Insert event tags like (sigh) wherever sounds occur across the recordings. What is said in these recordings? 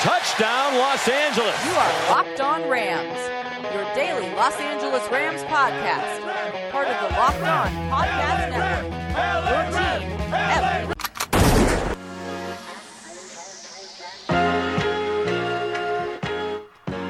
Touchdown, Los Angeles. You are Locked On Rams, your daily Los Angeles Rams podcast. Part of the Locked On Podcast Network. Your team every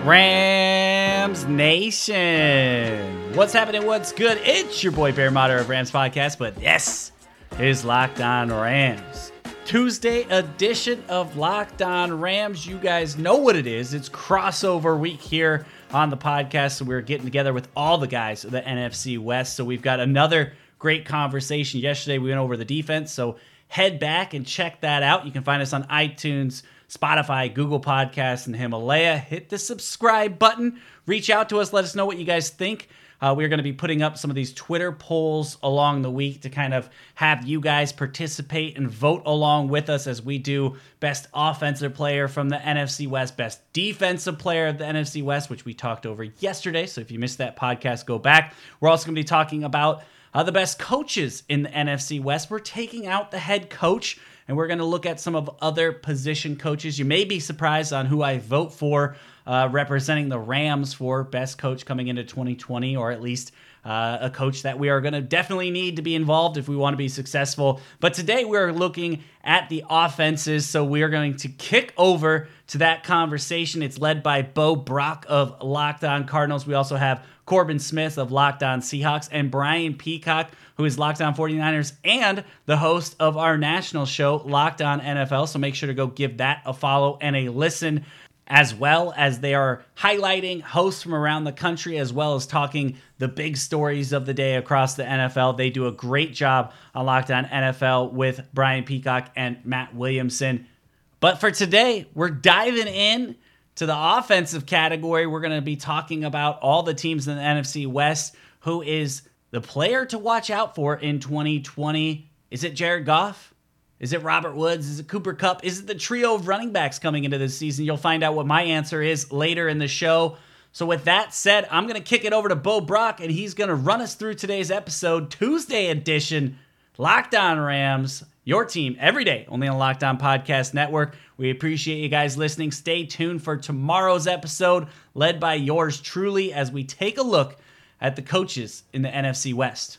Rams Nation. What's happening? What's good? It's your boy Bear Motter of Rams Podcast, but yes, is Locked On Rams. Tuesday edition of Locked On Rams. You guys know what it is. It's crossover week here on the podcast. So we're getting together with all the guys of the NFC West. So we've got another great conversation. Yesterday we went over the defense. So head back and check that out. You can find us on iTunes, Spotify, Google Podcasts, and Himalaya. Hit the subscribe button. Reach out to us. Let us know what you guys think. Uh, we're going to be putting up some of these Twitter polls along the week to kind of have you guys participate and vote along with us as we do best offensive player from the NFC West, best defensive player of the NFC West, which we talked over yesterday. So if you missed that podcast, go back. We're also going to be talking about uh, the best coaches in the NFC West. We're taking out the head coach and we're going to look at some of other position coaches. You may be surprised on who I vote for uh, representing the Rams for best coach coming into 2020, or at least uh, a coach that we are going to definitely need to be involved if we want to be successful. But today we're looking at the offenses, so we are going to kick over to that conversation. It's led by Bo Brock of Locked On Cardinals. We also have Corbin Smith of Locked On Seahawks and Brian Peacock, who is Locked On 49ers and the host of our national show, Locked On NFL. So make sure to go give that a follow and a listen as well as they are highlighting hosts from around the country as well as talking the big stories of the day across the NFL. They do a great job on Locked On NFL with Brian Peacock and Matt Williamson. But for today, we're diving in to the offensive category. We're going to be talking about all the teams in the NFC West. Who is the player to watch out for in 2020? Is it Jared Goff? Is it Robert Woods? Is it Cooper Kupp? Is it the trio of running backs coming into this season? You'll find out what my answer is later in the show. So, with that said, I'm going to kick it over to Bo Brock, and he's going to run us through today's episode, Tuesday edition, Locked On Rams, your team every day, only on Locked On Podcast Network. We appreciate you guys listening. Stay tuned for tomorrow's episode, led by yours truly, as we take a look at the coaches in the NFC West.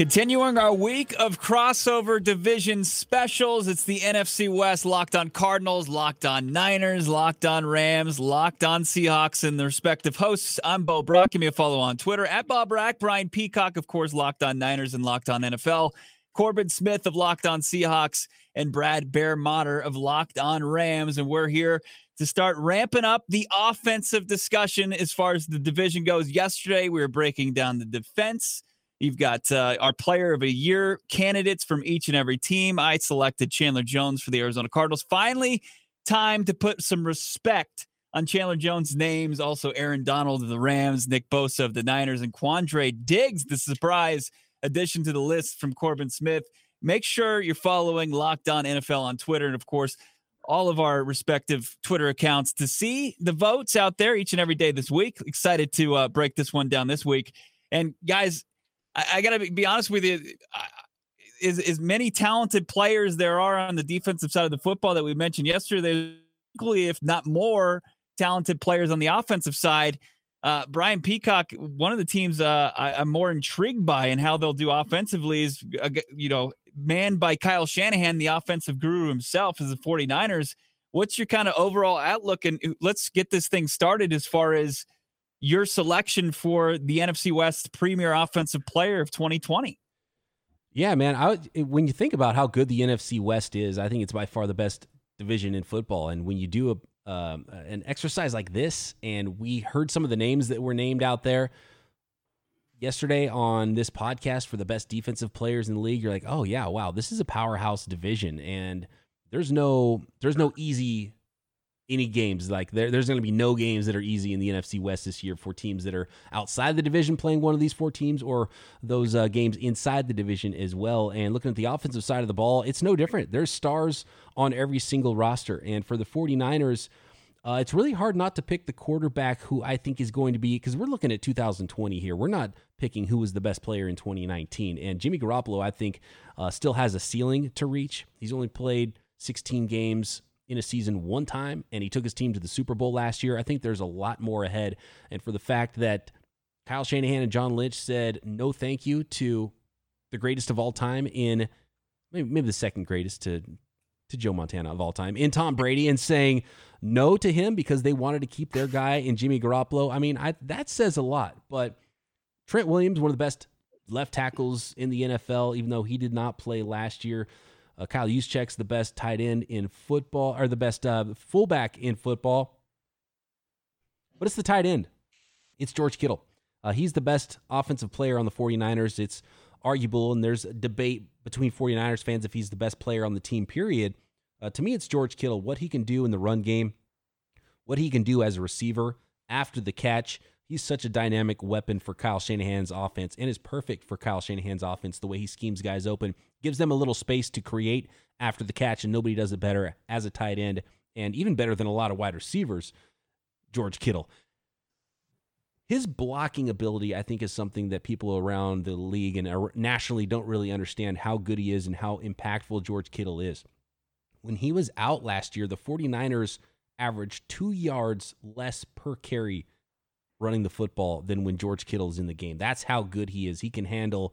Continuing our week of crossover division specials, it's the NFC West Locked on Cardinals, Locked on Niners, Locked on Rams, Locked on Seahawks, and the respective hosts. I'm Bo Brock. Give me a follow on Twitter at Bob Rack. Brian Peacock, of course, Locked on Niners and Locked on NFL. Corbin Smith of Locked on Seahawks and Brad Bear Motter of Locked on Rams. And we're here to start ramping up the offensive discussion as far as the division goes. Yesterday, we were breaking down the defense You've got uh, our player of a year candidates from each and every team. I selected Chandler Jones for the Arizona Cardinals. Finally, time to put some respect on Chandler Jones' names. Also, Aaron Donald of the Rams, Nick Bosa of the Niners, and Quandre Diggs, the surprise addition to the list from Corbin Smith. Make sure you're following Locked On NFL on Twitter. And of course, all of our respective Twitter accounts to see the votes out there each and every day this week. Excited to uh, break this one down this week. And guys, I, I got to be honest with you. As, many talented players there are on the defensive side of the football that we mentioned yesterday, equally, if not more, talented players on the offensive side. Uh, Brian Peacock, one of the teams uh, I, am more intrigued by and how they'll do offensively is, uh, you know, manned by Kyle Shanahan, the offensive guru himself, as the 49ers. What's your kind of overall outlook? And uh, let's get this thing started as far as – your selection for the NFC West Premier Offensive Player of 2020. Yeah, man. I when you think about how good the NFC West is, I think it's by far the best division in football. And when you do a um, an exercise like this, and we heard some of the names that were named out there yesterday on this podcast for the best defensive players in the league, you're like, oh yeah, wow, this is a powerhouse division, and there's no there's no easy any games. Like there, there's going to be no games that are easy in the NFC West this year for teams that are outside the division playing one of these four teams or those uh, games inside the division as well. And looking at the offensive side of the ball, it's no different. There's stars on every single roster. And for the 49ers, uh, it's really hard not to pick the quarterback who I think is going to be because we're looking at 2020 here. We're not picking who was the best player in 2019. And Jimmy Garoppolo, I think, uh, still has a ceiling to reach. He's only played 16 games in a season one time, and he took his team to the Super Bowl last year. I think there's a lot more ahead. And for the fact that Kyle Shanahan and John Lynch said no thank you to the greatest of all time in maybe, maybe the second greatest to to Joe Montana of all time in Tom Brady and saying no to him because they wanted to keep their guy in Jimmy Garoppolo. I mean, I, that says a lot. But Trent Williams, one of the best left tackles in the NFL, even though he did not play last year. Uh, Kyle Juszczyk's the best tight end in football, or the best uh, fullback in football. But it's the tight end. It's George Kittle. Uh, he's the best offensive player on the 49ers. It's arguable, and there's a debate between 49ers fans if he's the best player on the team, period. Uh, to me, it's George Kittle. What he can do in the run game, what he can do as a receiver after the catch. He's such a dynamic weapon for Kyle Shanahan's offense and is perfect for Kyle Shanahan's offense. The way he schemes guys open gives them a little space to create after the catch, and nobody does it better as a tight end and even better than a lot of wide receivers. George Kittle his blocking ability, I think, is something that people around the league and nationally don't really understand how good he is and how impactful George Kittle is. When he was out last year, the 49ers averaged two yards less per carry running the football than when George Kittle is in the game. That's how good he is. He can handle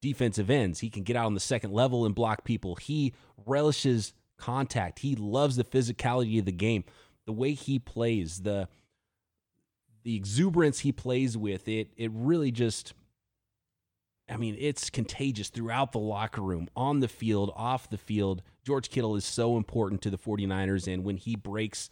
defensive ends, he can get out on the second level and block people. He relishes contact, he loves the physicality of the game, the way he plays, the the exuberance he plays with, it it really just I mean, it's contagious throughout the locker room, on the field, off the field. George Kittle is so important to the 49ers. And when he breaks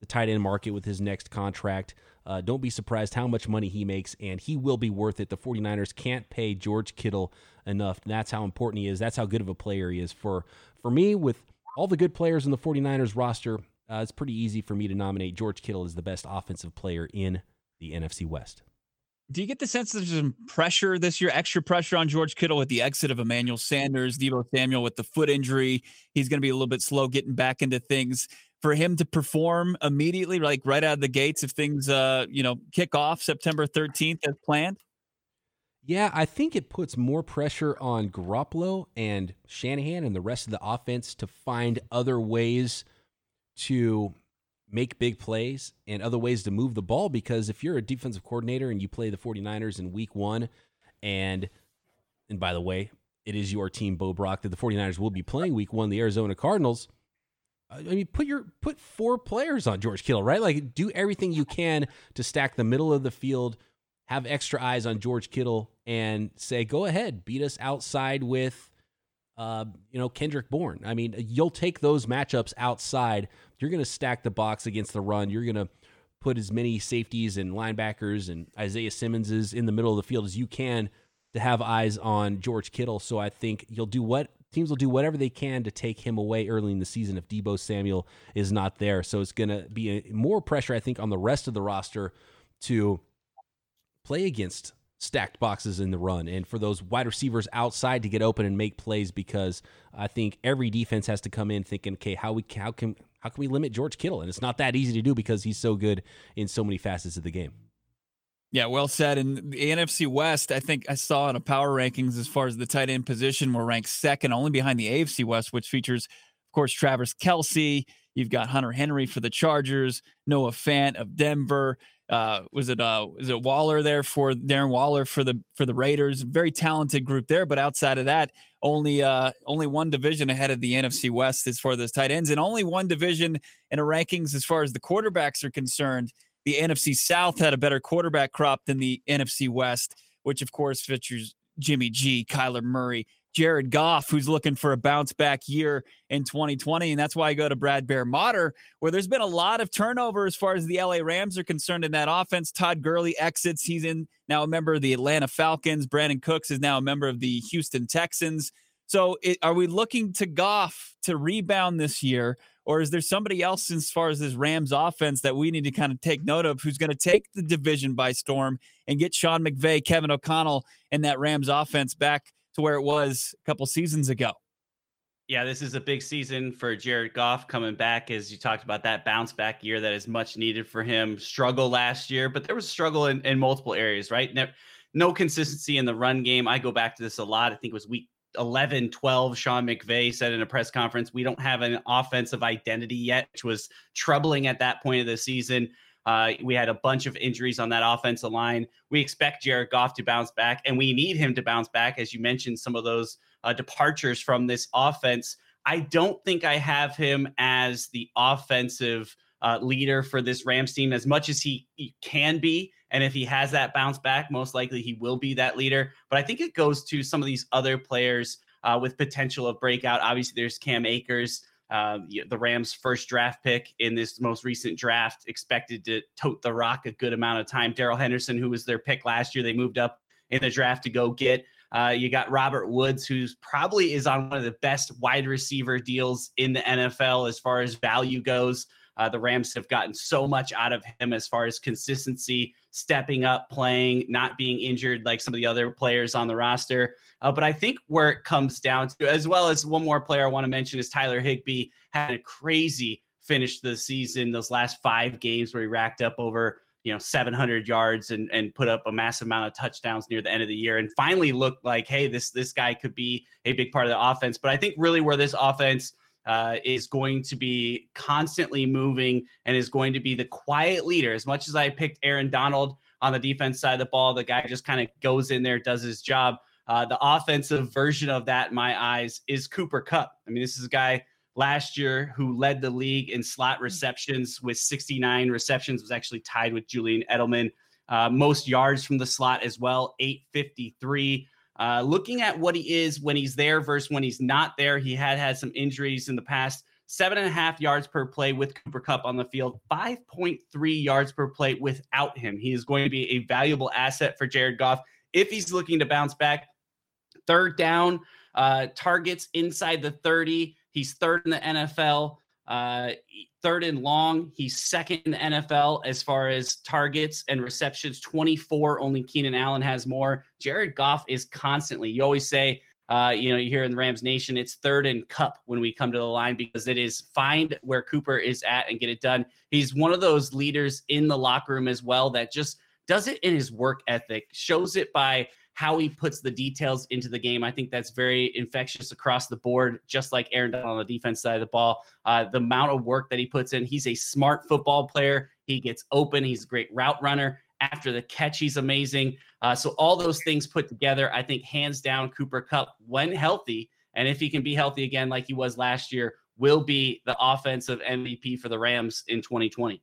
the tight end market with his next contract, uh, don't be surprised how much money he makes, and he will be worth it. The 49ers can't pay George Kittle enough. That's how important he is. That's how good of a player he is. For, for me, with all the good players in the 49ers roster, uh, it's pretty easy for me to nominate George Kittle as the best offensive player in the NFC West. Do you get the sense there's some pressure this year, extra pressure on George Kittle with the exit of Emmanuel Sanders, Deebo Samuel with the foot injury? He's going to be a little bit slow getting back into things. For him to perform immediately, like right out of the gates, if things, uh, you know, kick off September 13th as planned? Yeah, I think it puts more pressure on Garoppolo and Shanahan and the rest of the offense to find other ways – to make big plays and other ways to move the ball because if you're a defensive coordinator and you play the 49ers in week 1 and and by the way, it is your team Bo Brock that the 49ers will be playing week 1 the Arizona Cardinals. I mean, put your put four players on George Kittle, right? Like, do everything you can to stack the middle of the field, have extra eyes on George Kittle, and say, "Go ahead, beat us outside with uh, you know, Kendrick Bourne. I mean, you'll take those matchups outside. You're going to stack the box against the run. You're going to put as many safeties and linebackers and Isaiah Simmonses in the middle of the field as you can to have eyes on George Kittle. So I think you'll do what teams will do whatever they can to take him away early in the season if Deebo Samuel is not there. So it's going to be a, more pressure, I think, on the rest of the roster to play against stacked boxes in the run and for those wide receivers outside to get open and make plays because I think every defense has to come in thinking, okay, how we how can how can we limit George Kittle? And it's not that easy to do because he's so good in so many facets of the game. Yeah, well said. And the NFC West, I think I saw in a power rankings as far as the tight end position, we're ranked second, only behind the AFC West, which features, of course, Travis Kelce. You've got Hunter Henry for the Chargers, Noah Fant of Denver uh, was it uh is it Waller there for Darren Waller for the for the Raiders? Very talented group there, but outside of that, only uh only one division ahead of the NFC West as far as those tight ends, and only one division in the rankings as far as the quarterbacks are concerned. The NFC South had a better quarterback crop than the NFC West, which of course features Jimmy G, Kyler Murray, Jared Goff, who's looking for a bounce back year in 2020. And that's why I go to Brad Bear Motter, where there's been a lot of turnover as far as the LA Rams are concerned in that offense. Todd Gurley exits. He's in now a member of the Atlanta Falcons. Brandin Cooks is now a member of the Houston Texans. So it, are we looking to Goff to rebound this year? Or is there somebody else as far as this Rams offense that we need to kind of take note of who's going to take the division by storm and get Sean McVay, Kevin O'Connell, and that Rams offense back to where it was a couple seasons ago. Yeah, this is a big season for Jared Goff coming back, as you talked about that bounce back year that is much needed for him. Struggle last year, but there was struggle in, in multiple areas, right? No, consistency in the run game. I go back to this a lot. I think it was week 11, 12. Sean McVay said in a press conference, we don't have an offensive identity yet, which was troubling at that point of the season. Uh, we had a bunch of injuries on that offensive line. We expect Jared Goff to bounce back, and we need him to bounce back. As you mentioned, some of those uh, departures from this offense. I don't think I have him as the offensive uh, leader for this Rams team as much as he, he, can be. And if he has that bounce back, most likely he will be that leader. But I think it goes to some of these other players uh, with potential of breakout. Obviously, there's Cam Akers. Uh, the Rams' first draft pick in this most recent draft, expected to tote the rock a good amount of time. Darrell Henderson, who was their pick last year, they moved up in the draft to go get. Uh, you got Robert Woods, who's probably is on one of the best wide receiver deals in the NFL as far as value goes. Uh, the Rams have gotten so much out of him as far as consistency, stepping up, playing, not being injured like some of the other players on the roster. Uh, but I think where it comes down to, as well as one more player I want to mention is Tyler Higbee had a crazy finish to the season. Those last five games where he racked up over you know 700 yards and and put up a massive amount of touchdowns near the end of the year and finally looked like hey this this guy could be a big part of the offense but i think really where this offense uh, is going to be constantly moving and is going to be the quiet leader as much as i picked aaron donald on the defense side of the ball the guy just kind of goes in there does his job uh, the offensive version of that in my eyes is cooper Kupp. i mean this is a guy last year who led the league in slot mm. receptions with 69 receptions, was actually tied with Julian Edelman. Uh, most yards from the slot as well, 853. Uh, looking at what he is when he's there versus when he's not there, he had had some injuries in the past. Seven and a half yards per play with Cooper Kupp on the field, 5.3 yards per play without him. He is going to be a valuable asset for Jared Goff if he's looking to bounce back. Third down, uh, targets inside the 30. He's third in the NFL, uh, third and long. He's second in the NFL as far as targets and receptions 24. Only Keenan Allen has more. Jared Goff is constantly, you always say, uh, you know, you hear in the Rams Nation, it's third and Kupp when we come to the line because it is find where Cooper is at and get it done. He's one of those leaders in the locker room as well that just does it in his work ethic, shows it by how he puts the details into the game. I think that's very infectious across the board, just like Aaron Donald on the defense side of the ball. Uh, the amount of work that he puts in, he's a smart football player. He gets open, he's a great route runner. After the catch, he's amazing. Uh, so, all those things put together, I think hands down, Cooper Kupp, when healthy, and if he can be healthy again like he was last year, will be the offensive MVP for the Rams in 2020.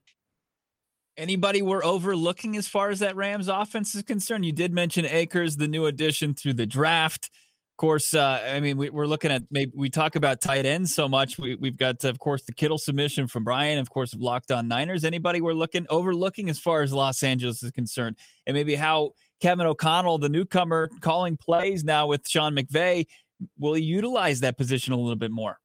Anybody we're overlooking as far as that Rams offense is concerned? You did mention Akers, the new addition through the draft. Of course, uh, I mean, we, are looking at maybe we talk about tight ends so much. We, have got, of course, the Kittle submission from Brian, of course, Locked On Niners. Anybody we're looking overlooking as far as Los Angeles is concerned, and maybe how Kevin O'Connell, the newcomer, calling plays now with Sean McVay, will he utilize that position a little bit more?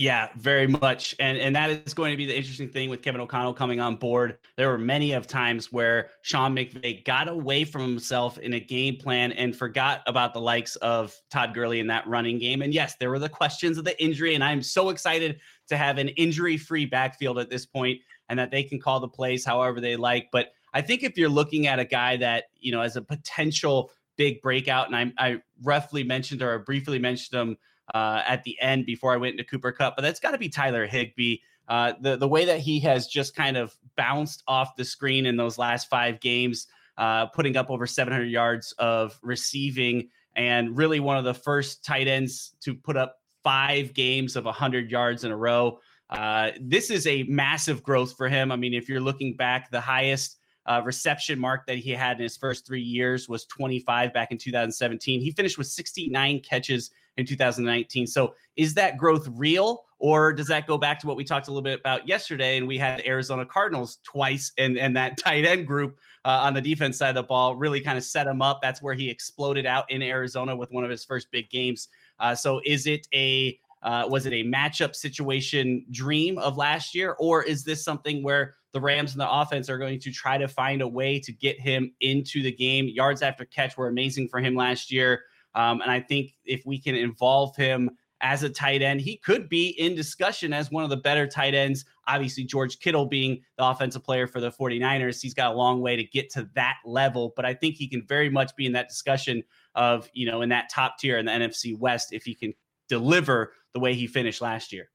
Yeah, very much. And and that is going to be the interesting thing with Kevin O'Connell coming on board. There were many of times where Sean McVay got away from himself in a game plan and forgot about the likes of Todd Gurley in that running game. And yes, there were the questions of the injury. And I'm so excited to have an injury-free backfield at this point and that they can call the plays however they like. But I think if you're looking at a guy that, you know, as a potential big breakout, and I, I roughly mentioned or briefly mentioned him uh, at the end before I went into Cooper Kupp, but that's got to be Tyler Higbee. Uh, the the way that he has just kind of bounced off the screen in those last five games, uh, putting up over 700 yards of receiving, and really one of the first tight ends to put up five games of 100 yards in a row. Uh, this is a massive growth for him. I mean, if you're looking back, the highest uh, reception mark that he had in his first three years was 25 back in 2017. He finished with 69 catches in 2019. So is that growth real? Or does that go back to what we talked a little bit about yesterday? And we had Arizona Cardinals twice, and, and that (laughs) tight end group uh, on the defense side of the ball really kind of set him up. That's where he exploded out in Arizona with one of his first big games. Uh, so is it a uh, was it a matchup situation dream of last year, or is this something where the Rams and the offense are going to try to find a way to get him into the game? Yards after catch were amazing for him last year. Um, and I think if we can involve him as a tight end. He could be in discussion as one of the better tight ends. Obviously, George Kittle being the offensive player for the 49ers, he's got a long way to get to that level, but I think he can very much be in that discussion of, you know, in that top tier in the NFC West if he can deliver the way he finished last year.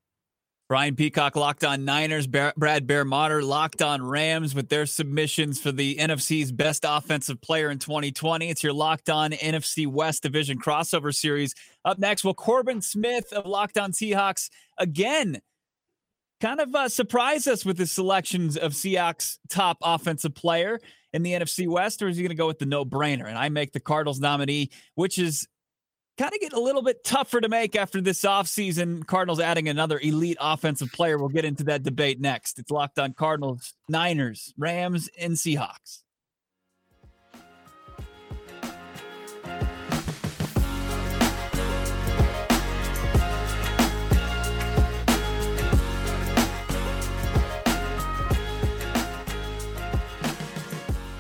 Brian Peacock locked on Niners, Brad Bear Motter locked on Rams with their submissions for the NFC's best offensive player in 2020. It's your locked on NFC West Division crossover series. Up next, will Corbin Smith of Locked On Seahawks again kind of uh, surprise us with his selections of Seahawks top offensive player in the NFC West, or is he going to go with the no brainer? And I make the Cardinals nominee, which is kind of getting a little bit tougher to make after this offseason. Cardinals adding another elite offensive player. We'll get into that debate next. It's locked on Cardinals, Niners, Rams, and Seahawks.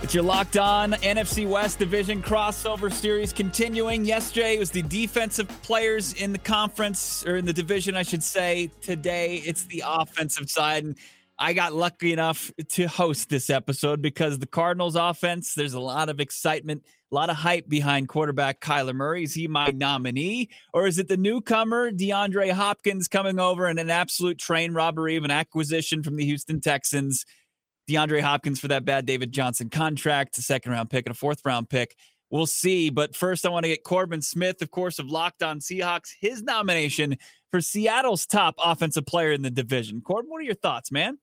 It's your locked on NFC West Division crossover series continuing. Yesterday it was the defensive players in the conference or in the division, I should say. Today it's the offensive side. And I got lucky enough to host this episode because the Cardinals offense, there's a lot of excitement, a lot of hype behind quarterback Kyler Murray. Is he my nominee? Or is it the newcomer, DeAndre Hopkins, coming over in an absolute train robbery of an acquisition from the Houston Texans? DeAndre Hopkins for that bad David Johnson contract, a second round pick and a fourth round pick. We'll see. But first, I want to get Corbin Smith, of course, of Locked On Seahawks, his nomination for Seattle's top offensive player in the division. Corbin, what are your thoughts, man?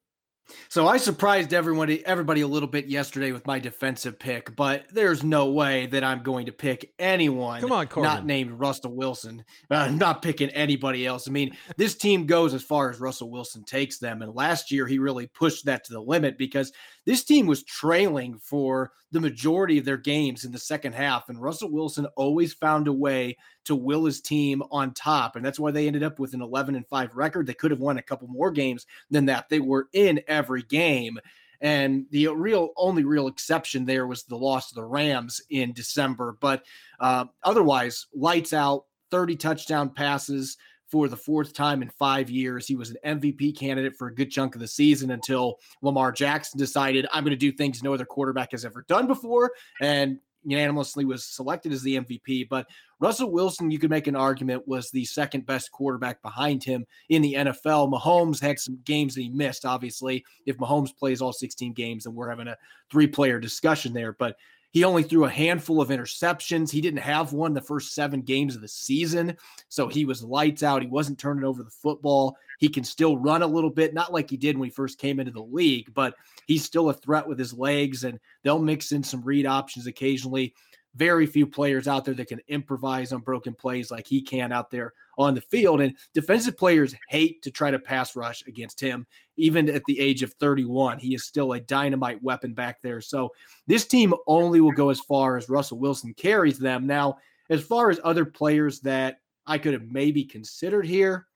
So I surprised everybody everybody a little bit yesterday with my defensive pick, but there's no way that I'm going to pick anyone Come on, Corbin. not named Russell Wilson. Uh, I'm not picking anybody else. I mean, this team goes as far as Russell Wilson takes them, and last year he really pushed that to the limit because this team was trailing for the majority of their games in the second half, and Russell Wilson always found a way to will his team on top, and that's why they ended up with an 11 and five record. They could have won a couple more games than that. They were in every game. And the real only real exception there was the loss to the Rams in December. But uh, otherwise, lights out, 30 touchdown passes for the fourth time in five years. He was an MVP candidate for a good chunk of the season until Lamar Jackson decided, I'm going to do things no other quarterback has ever done before. And unanimously was selected as the MVP. But Russell Wilson, you could make an argument, was the second best quarterback behind him in the NFL. Mahomes had some games that he missed, obviously. If Mahomes plays all 16 games, then we're having a three player discussion there. But he only threw a handful of interceptions. He didn't have one the first seven games of the season. So he was lights out. He wasn't turning over the football. He can still run a little bit, not like he did when he first came into the league, but he's still a threat with his legs, and they'll mix in some read options occasionally very few players out there that can improvise on broken plays like he can out there on the field. And defensive players hate to try to pass rush against him, even at the age of 31. He is still a dynamite weapon back there. So this team only will go as far as Russell Wilson carries them. Now, as far as other players that I could have maybe considered here,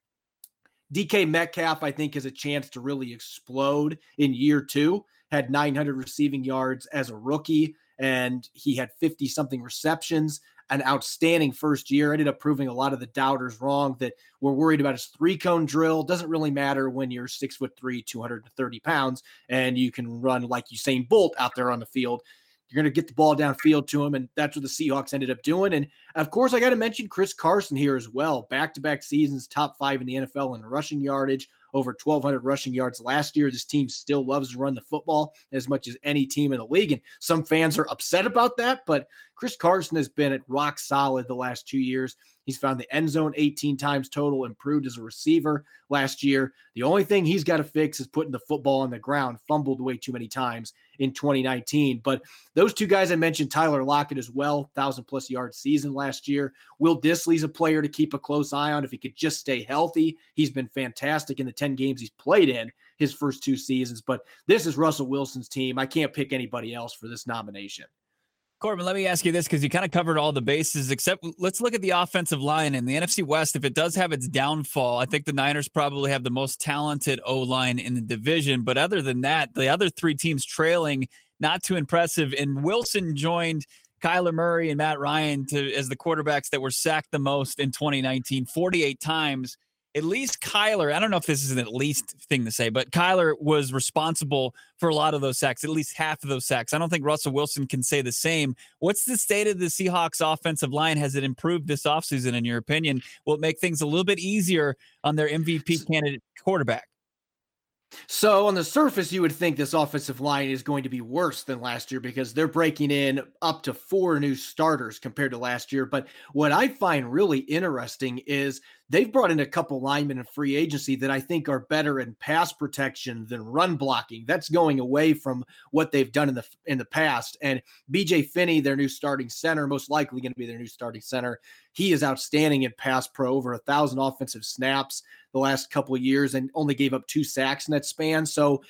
DK Metcalf, I think, has a chance to really explode in year two. Had 900 receiving yards as a rookie and he had 50 something receptions an outstanding first year. Ended up proving a lot of the doubters wrong that were worried about his three cone drill. Doesn't really matter when you're six foot three, 230 pounds, and you can run like Usain Bolt out there on the field. You're going to get the ball downfield to him, and that's what the Seahawks ended up doing. And of course, I got to mention Chris Carson here as well. Back to back seasons, top five in the NFL in rushing yardage, over 1,200 rushing yards last year. This team still loves to run the football as much as any team in the league. And some fans are upset about that, but Chris Carson has been at rock solid the last two years. He's found the end zone 18 times total, improved as a receiver last year. The only thing he's got to fix is putting the football on the ground, fumbled way too many times in 2019. But those two guys I mentioned, Tyler Lockett as well, thousand plus yard season last year. Will Dissly's a player to keep a close eye on if he could just stay healthy. He's been fantastic in the 10 games he's played in his first two seasons. But this is Russell Wilson's team. I can't pick anybody else for this nomination. Corbin, let me ask you this because you kind of covered all the bases, except let's look at the offensive line in the NFC West. If it does have its downfall, I think the Niners probably have the most talented O line in the division. But other than that, the other three teams trailing, not too impressive. And Wilson joined Kyler Murray and Matt Ryan to as the quarterbacks that were sacked the most in 2019, 48 times at least Kyler, I don't know if this is an at least thing to say, but Kyler was responsible for a lot of those sacks, at least half of those sacks. I don't think Russell Wilson can say the same. What's the state of the Seahawks offensive line? Has it improved this offseason, in your opinion? Will it make things a little bit easier on their MVP candidate quarterback? So on the surface, you would think this offensive line is going to be worse than last year because they're breaking in up to four new starters compared to last year. But what I find really interesting is they've brought in a couple linemen in free agency that I think are better in pass protection than run blocking. That's going away from what they've done in the in the past. And BJ Finney, their new starting center, most likely going to be their new starting center. He is outstanding in pass pro, over a thousand offensive snaps the last couple of years, and only gave up two sacks in that span. So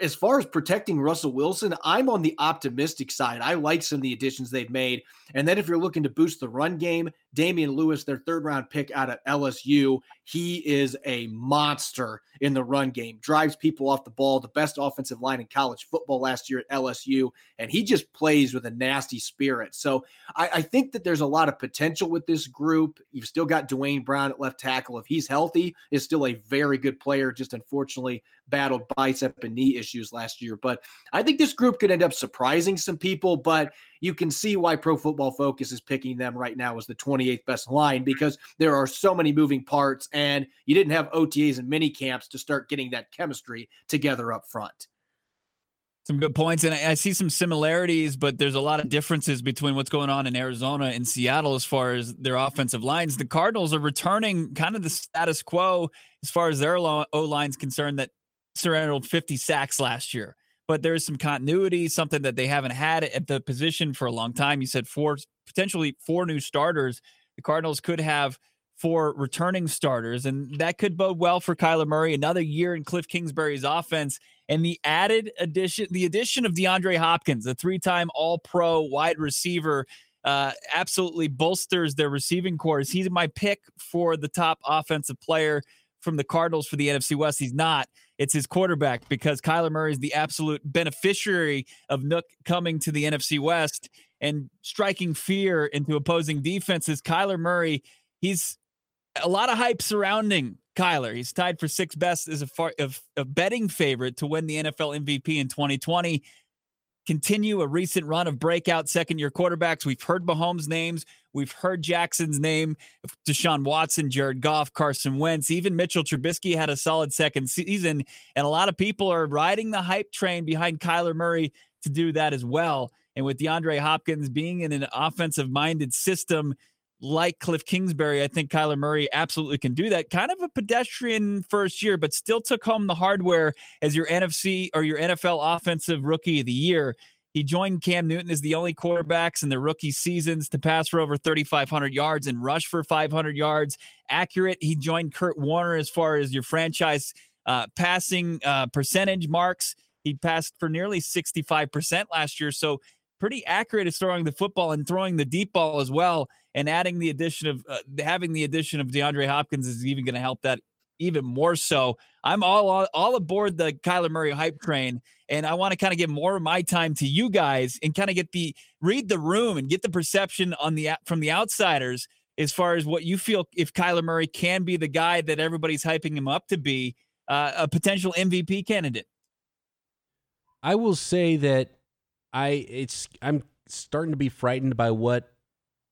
as far as protecting Russell Wilson, I'm on the optimistic side. I like some of the additions they've made. And then if you're looking to boost the run game, Damien Lewis, their third round pick out of LSU, he is a monster in the run game, drives people off the ball, the best offensive line in college football last year at LSU. And he just plays with a nasty spirit. So I, I think that there's a lot of potential with this group. You've still got Duane Brown at left tackle. If he's healthy, is still a very good player, just unfortunately battled bicep and knee issues last year. But I think this group could end up surprising some people, but you can see why Pro Football Focus is picking them right now as the 28th best line because there are so many moving parts and you didn't have OTAs and mini camps to start getting that chemistry together up front. Some good points. And I, see some similarities, but there's a lot of differences between what's going on in Arizona and Seattle as far as their offensive lines. The Cardinals are returning kind of the status quo as far as their O line's concerned that surrendered 50 sacks last year but there's some continuity, something that they haven't had at the position for a long time. You said four, potentially four new starters. The Cardinals could have four returning starters, and that could bode well for Kyler Murray. Another year in Cliff Kingsbury's offense, and the added addition, the addition of DeAndre Hopkins, a three-time All-Pro wide receiver. Uh, absolutely bolsters their receiving corps. He's my pick for the top offensive player from the Cardinals for the NFC West. He's not. It's his quarterback because Kyler Murray is the absolute beneficiary of Nuk coming to the NFC West and striking fear into opposing defenses. Kyler Murray, he's a lot of hype surrounding Kyler. He's tied for sixth best as a, far, a betting favorite to win the NFL MVP in 2020 continue a recent run of breakout second year quarterbacks. We've heard Mahomes' names. We've heard Jackson's name, Deshaun Watson, Jared Goff, Carson Wentz, even Mitchell Trubisky had a solid second season. And a lot of people are riding the hype train behind Kyler Murray to do that as well. And with DeAndre Hopkins being in an offensive minded system, like Cliff Kingsbury, I think Kyler Murray absolutely can do that. Kind of a pedestrian first year, but still took home the hardware as your NFC or your NFL offensive rookie of the year. He joined Cam Newton as the only quarterbacks in the rookie seasons to pass for over 3,500 yards and rush for 500 yards. Accurate. He joined Kurt Warner as far as your franchise uh, passing uh, percentage marks. He passed for nearly 65% last year. So pretty accurate at throwing the football and throwing the deep ball as well. And adding the addition of uh, having the addition of DeAndre Hopkins is even going to help that even more so. I'm all all aboard the Kyler Murray hype train, and I want to kind of give more of my time to you guys and kind of get the read the room and get the perception on the from the outsiders as far as what you feel if Kyler Murray can be the guy that everybody's hyping him up to be, uh, a potential MVP candidate. I will say that I it's I'm starting to be frightened by what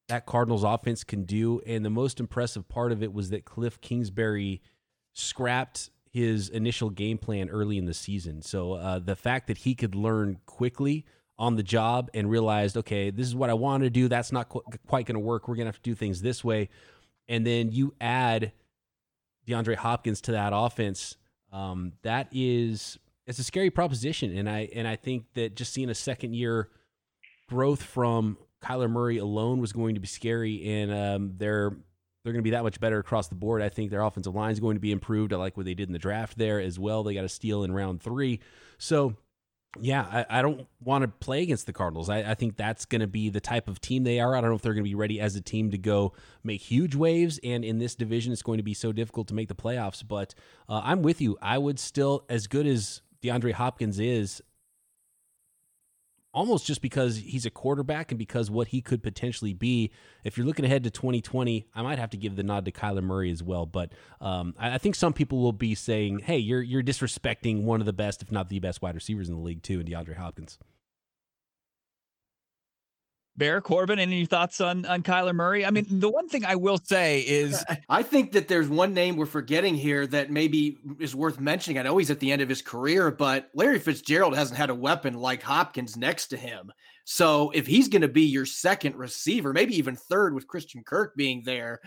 that Cardinals offense can do. And the most impressive part of it was that Cliff Kingsbury scrapped his initial game plan early in the season. So uh, the fact that he could learn quickly on the job and realized, okay, this is what I want to do. That's not qu- quite going to work. We're going to have to do things this way. And then you add DeAndre Hopkins to that offense. Um, that is it's a scary proposition, and I and I think that just seeing a second year growth from Kyler Murray alone was going to be scary, and um, they're they're going to be that much better across the board. I think their offensive line is going to be improved. I like what they did in the draft there as well. They got a steal in round three, so yeah, I, I don't want to play against the Cardinals. I, I think that's going to be the type of team they are. I don't know if they're going to be ready as a team to go make huge waves. And in this division, it's going to be so difficult to make the playoffs. But uh, I'm with you. I would still, as good as DeAndre Hopkins is, almost just because he's a quarterback and because what he could potentially be. If you're looking ahead to 2020, I might have to give the nod to Kyler Murray as well. But um, I, I, think some people will be saying, "Hey, you're you're disrespecting one of the best, if not the best, wide receivers in the league too, in DeAndre Hopkins." Bear Corbin, any thoughts on on Kyler Murray? I mean, the one thing I will say is I think that there's one name we're forgetting here that maybe is worth mentioning. I know he's at the end of his career, but Larry Fitzgerald hasn't had a weapon like Hopkins next to him. So if he's going to be your second receiver, maybe even third with Christian Kirk being there,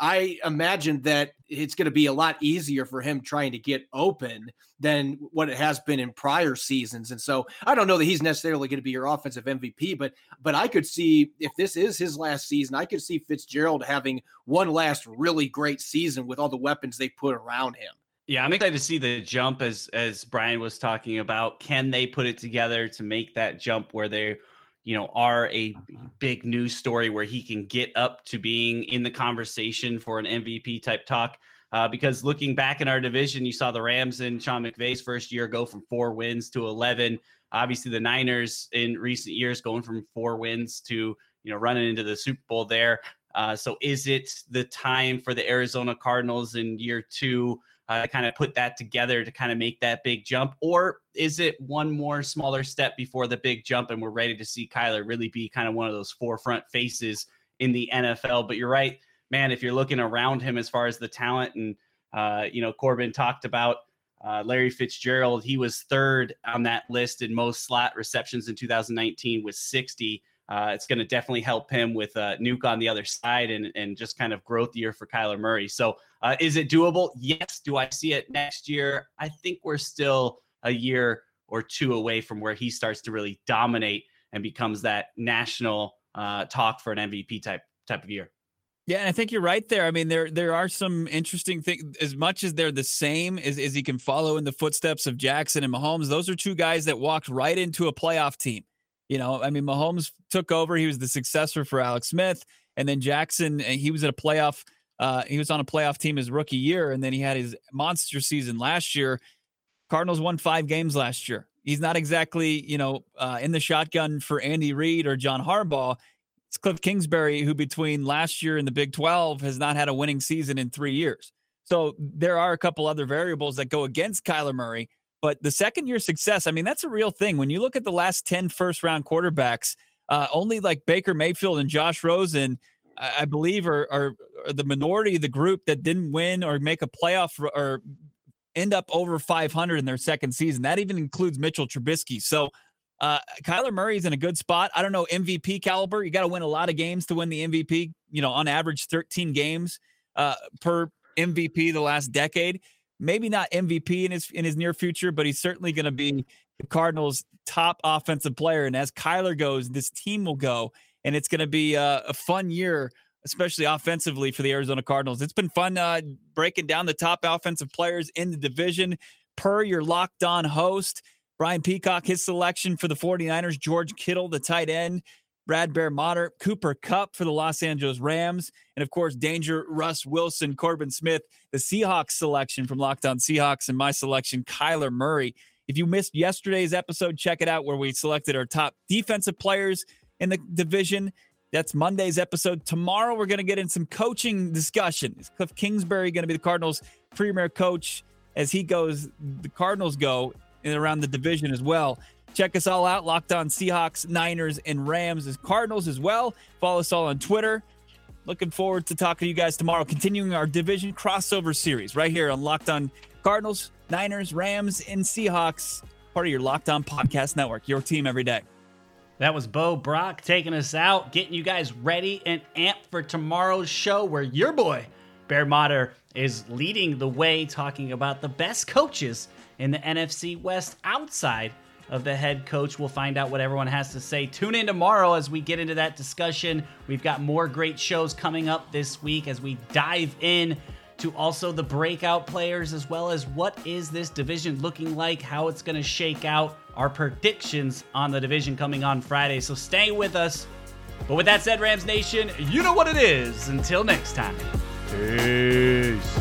I imagine that it's going to be a lot easier for him trying to get open than what it has been in prior seasons. And so I don't know that he's necessarily going to be your offensive MVP, but but I could see if this is his last season, I could see Fitzgerald having one last really great season with all the weapons they put around him. Yeah, I'm excited to see the jump as as Brian was talking about. Can they put it together to make that jump where they you know, are a big news story where he can get up to being in the conversation for an MVP type talk. Uh, because looking back in our division, you saw the Rams in Sean McVay's first year go from four wins to 11. Obviously, the Niners in recent years going from four wins to, you know, running into the Super Bowl there. Uh, so is it the time for the Arizona Cardinals in year two uh, kind of put that together to kind of make that big jump? Or is it one more smaller step before the big jump and we're ready to see Kyler really be kind of one of those forefront faces in the NFL? But you're right, man, if you're looking around him as far as the talent and, uh, you know, Corbin talked about uh, Larry Fitzgerald, he was third on that list in most slot receptions in 2019 with 60. Uh, it's going to definitely help him with uh, Nuk on the other side and, and just kind of growth year for Kyler Murray. So, uh, is it doable? Yes. Do I see it next year? I think we're still a year or two away from where he starts to really dominate and becomes that national uh, talk for an MVP type type of year. Yeah, and I think you're right there. I mean, there there are some interesting things. As much as they're the same, as, as he can follow in the footsteps of Jackson and Mahomes, those are two guys that walked right into a playoff team. You know, I mean, Mahomes took over. He was the successor for Alex Smith, and then Jackson. He was at a playoff. Uh, he was on a playoff team his rookie year, and then he had his monster season last year. Cardinals won five games last year. He's not exactly, you know, uh, in the shotgun for Andy Reid or John Harbaugh. It's Cliff Kingsbury, who between last year and the Big 12 has not had a winning season in three years. So there are a couple other variables that go against Kyler Murray. But the second year success, I mean, that's a real thing. When you look at the last 10 first round quarterbacks, uh, only like Baker Mayfield and Josh Rosen, I, I believe, are, are, are, the minority of the group that didn't win or make a playoff or end up over 500 in their second season. That even includes Mitchell Trubisky. So uh, Kyler Murray is in a good spot. I don't know MVP caliber. You got to win a lot of games to win the MVP. You know, on average, 13 games uh, per MVP the last decade maybe not MVP in his in his near future, but he's certainly going to be the Cardinals' top offensive player. And as Kyler goes, this team will go, and it's going to be a, a, fun year, especially offensively for the Arizona Cardinals. It's been fun uh, breaking down the top offensive players in the division per your locked on host. Brian Peacock, his selection for the 49ers, George Kittle, the tight end, Brad Bear Motter, Cooper Kupp for the Los Angeles Rams, and of course, Danger Russ Wilson, Corbin Smith, the Seahawks selection from Locked On Seahawks, and my selection, Kyler Murray. If you missed yesterday's episode, check it out where we selected our top defensive players in the division. That's Monday's episode. Tomorrow, we're going to get in some coaching discussion. Is Cliff Kingsbury going to be the Cardinals' premier coach as he goes? The Cardinals go around the division as well. Check us all out. Locked on Seahawks, Niners, and Rams as Cardinals as well. Follow us all on Twitter. Looking forward to talking to you guys tomorrow, continuing our division crossover series right here on Locked On Cardinals, Niners, Rams, and Seahawks, part of your Locked On Podcast Network, your team every day. That was Bo Brock taking us out, getting you guys ready and amped for tomorrow's show where your boy, Bear Motter, is leading the way talking about the best coaches in the NFC West outside of the head coach. We'll find out what everyone has to say. Tune in tomorrow as we get into that discussion. We've got more great shows coming up this week as we dive in to also the breakout players as well as what is this division looking like, how it's going to shake out, our predictions on the division coming on Friday. So stay with us. But with that said, Rams Nation, you know what it is. Until next time. Peace.